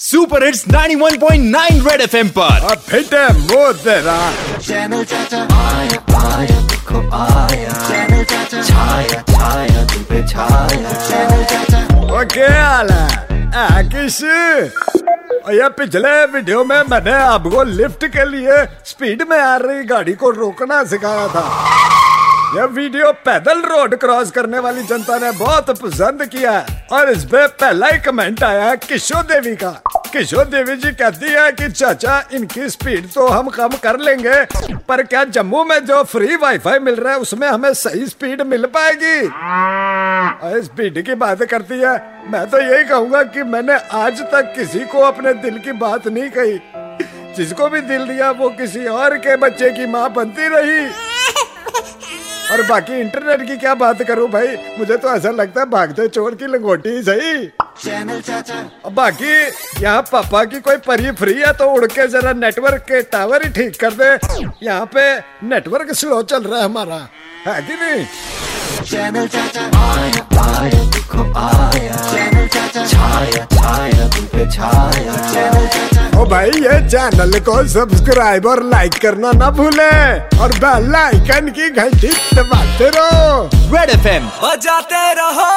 Super hits 91.9 red FM पर अब fit है मोर तेरा चैनल चाचा आया आया देखो आया चैनल चाचा छाया छाया तुम पे छाया चैनल चाचा ओ क्या हाल आ, किस? और ये पिछले वीडियो में मैंने आपको लिफ्ट के लिए स्पीड में आ रही गाड़ी को रोकना सिखाया था। यह वीडियो पैदल रोड क्रॉस करने वाली जनता ने बहुत पसंद किया है और इस पे पहला ही कमेंट आया है किशोर देवी का। किशोर देवी जी कहती है कि, चाचा, इनकी स्पीड तो हम कम कर लेंगे, पर क्या जम्मू में जो फ्री वाईफाई मिल रहा है, उसमें हमें सही स्पीड मिल पाएगी? और स्पीड की बात करती है, मैं तो यही कहूँगा कि मैंने आज तक किसी को अपने दिल की बात नहीं कही। जिसको भी दिल दिया, वो किसी और के बच्चे की माँ बनती रही। और बाकी इंटरनेट की क्या बात करूँ भाई? मुझे तो ऐसा लगता है भागते चोर की लंगोटी ही सही। चैनल चाचा। बाकी यहाँ पापा की कोई परी फ्री है तो उड़ के जरा नेटवर्क के टावर ही ठीक कर दे। यहाँ पे नेटवर्क स्लो चल रहा है हमारा। है कि नहीं? चैनल चाचा। आया आया देखो आया। चैनल चाचा छाया छाया तुम पे छाया चैनल चाचा। ओ भाई ये चैनल को सब्सक्राइब और लाइक करना ना भूले। और बेल आइकन की घंटी दबाते रहो। रेड एफएम बजाते रहो।